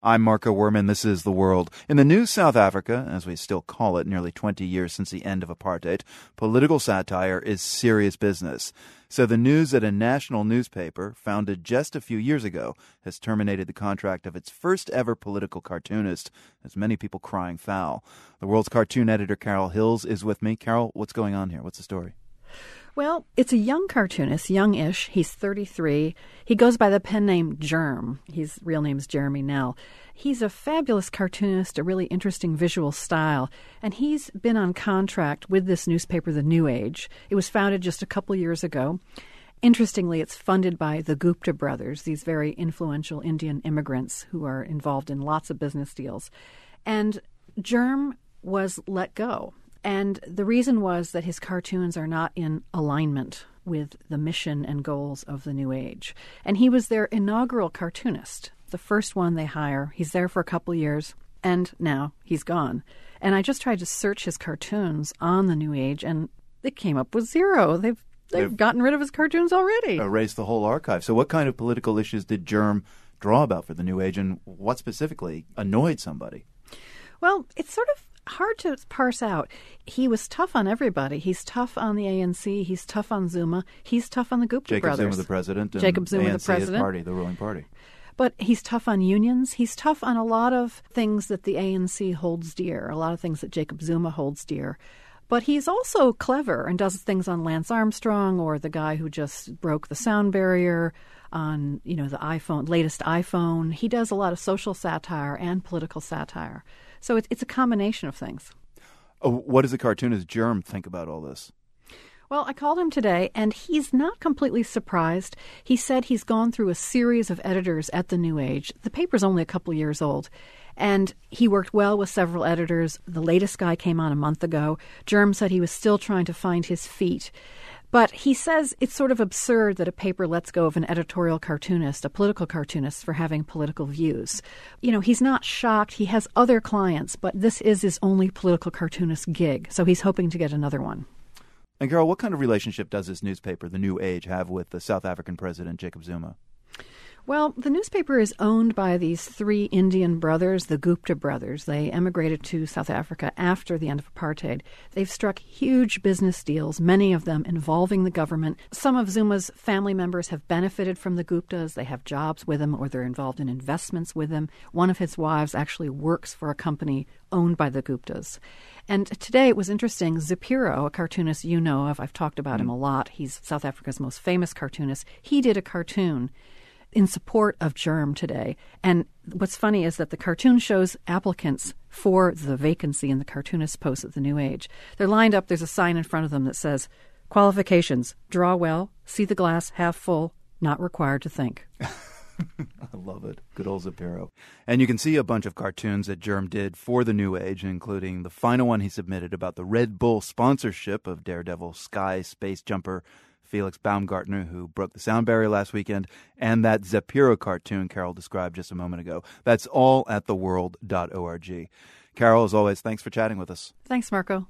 I'm Marco Werman. This is The World. In the new South Africa, as we still call it, nearly 20 years since the end of apartheid, political satire is serious business. So the news that a national newspaper, founded just a few years ago, has terminated the contract of its first ever political cartoonist has many people crying foul. The World's cartoon editor, Carol Hills, is with me. Carol, what's going on here? What's the story? Well, it's a young cartoonist, youngish. He's 33. He goes by the pen name Jerm. His real name is Jeremy Nell. He's a fabulous cartoonist, a really interesting visual style, and he's been on contract with this newspaper, The New Age. It was founded just a couple years ago. Interestingly, it's funded by the Gupta brothers, these very influential Indian immigrants who are involved in lots of business deals. And Jerm was let go. And the reason was that his cartoons are not in alignment with the mission and goals of the New Age. And he was their inaugural cartoonist, the first one they hire. He's there for a couple years, and now he's gone. And I just tried to search his cartoons on the New Age, and they came up with zero. They've they've, they've gotten rid of his cartoons already. Erased the whole archive. So, what kind of political issues did Jerm draw about for the New Age, and what specifically annoyed somebody? Well, it's sort of hard to parse out. He was tough on everybody. He's tough on the ANC. He's tough on Zuma. He's tough on the Gupta Jacob brothers. Zuma, the president. Jacob Zuma, ANC, the president. party, the ruling party. But he's tough on unions. He's tough on a lot of things that the ANC holds dear, a lot of things that Jacob Zuma holds dear. But he's also clever and does things on Lance Armstrong or the guy who just broke the sound barrier on, you know, the iPhone, latest iPhone. He does a lot of social satire and political satire. So it's, it's a combination of things. Oh, what does the cartoonist Jerm think about all this? Well, I called him today, and he's not completely surprised. He said he's gone through a series of editors at the New Age. The paper's only a couple years old. And he worked well with several editors. The latest guy came on a month ago. Jerm said he was still trying to find his feet. But he says it's sort of absurd that a paper lets go of an editorial cartoonist, a political cartoonist, for having political views. You know, he's not shocked. He has other clients, but this is his only political cartoonist gig, so he's hoping to get another one. And Carol, what kind of relationship does this newspaper, The New Age, have with the South African president, Jacob Zuma? Well, the newspaper is owned by these three Indian brothers, the Gupta brothers. They emigrated to South Africa after the end of apartheid. They've struck huge business deals, many of them involving the government. Some of Zuma's family members have benefited from the Guptas. They have jobs with them or they're involved in investments with them. One of his wives actually works for a company owned by the Guptas. And today it was interesting. Zapiro, a cartoonist you know of, I've talked about mm him a lot. He's South Africa's most famous cartoonist. He did a cartoon in support of Jerm today. And what's funny is that the cartoon shows applicants for the vacancy in the cartoonist post at the New Age. They're lined up, there's a sign in front of them that says, Qualifications draw well, see the glass half full, not required to think. I love it. Good old Zapiro. And you can see a bunch of cartoons that Jerm did for the New Age, including the final one he submitted about the Red Bull sponsorship of Daredevil Sky Space Jumper Felix Baumgartner, who broke the sound barrier last weekend, and that Zapiro cartoon Carol described just a moment ago. That's all at theworld.org. Carol, as always, thanks for chatting with us. Thanks, Marco.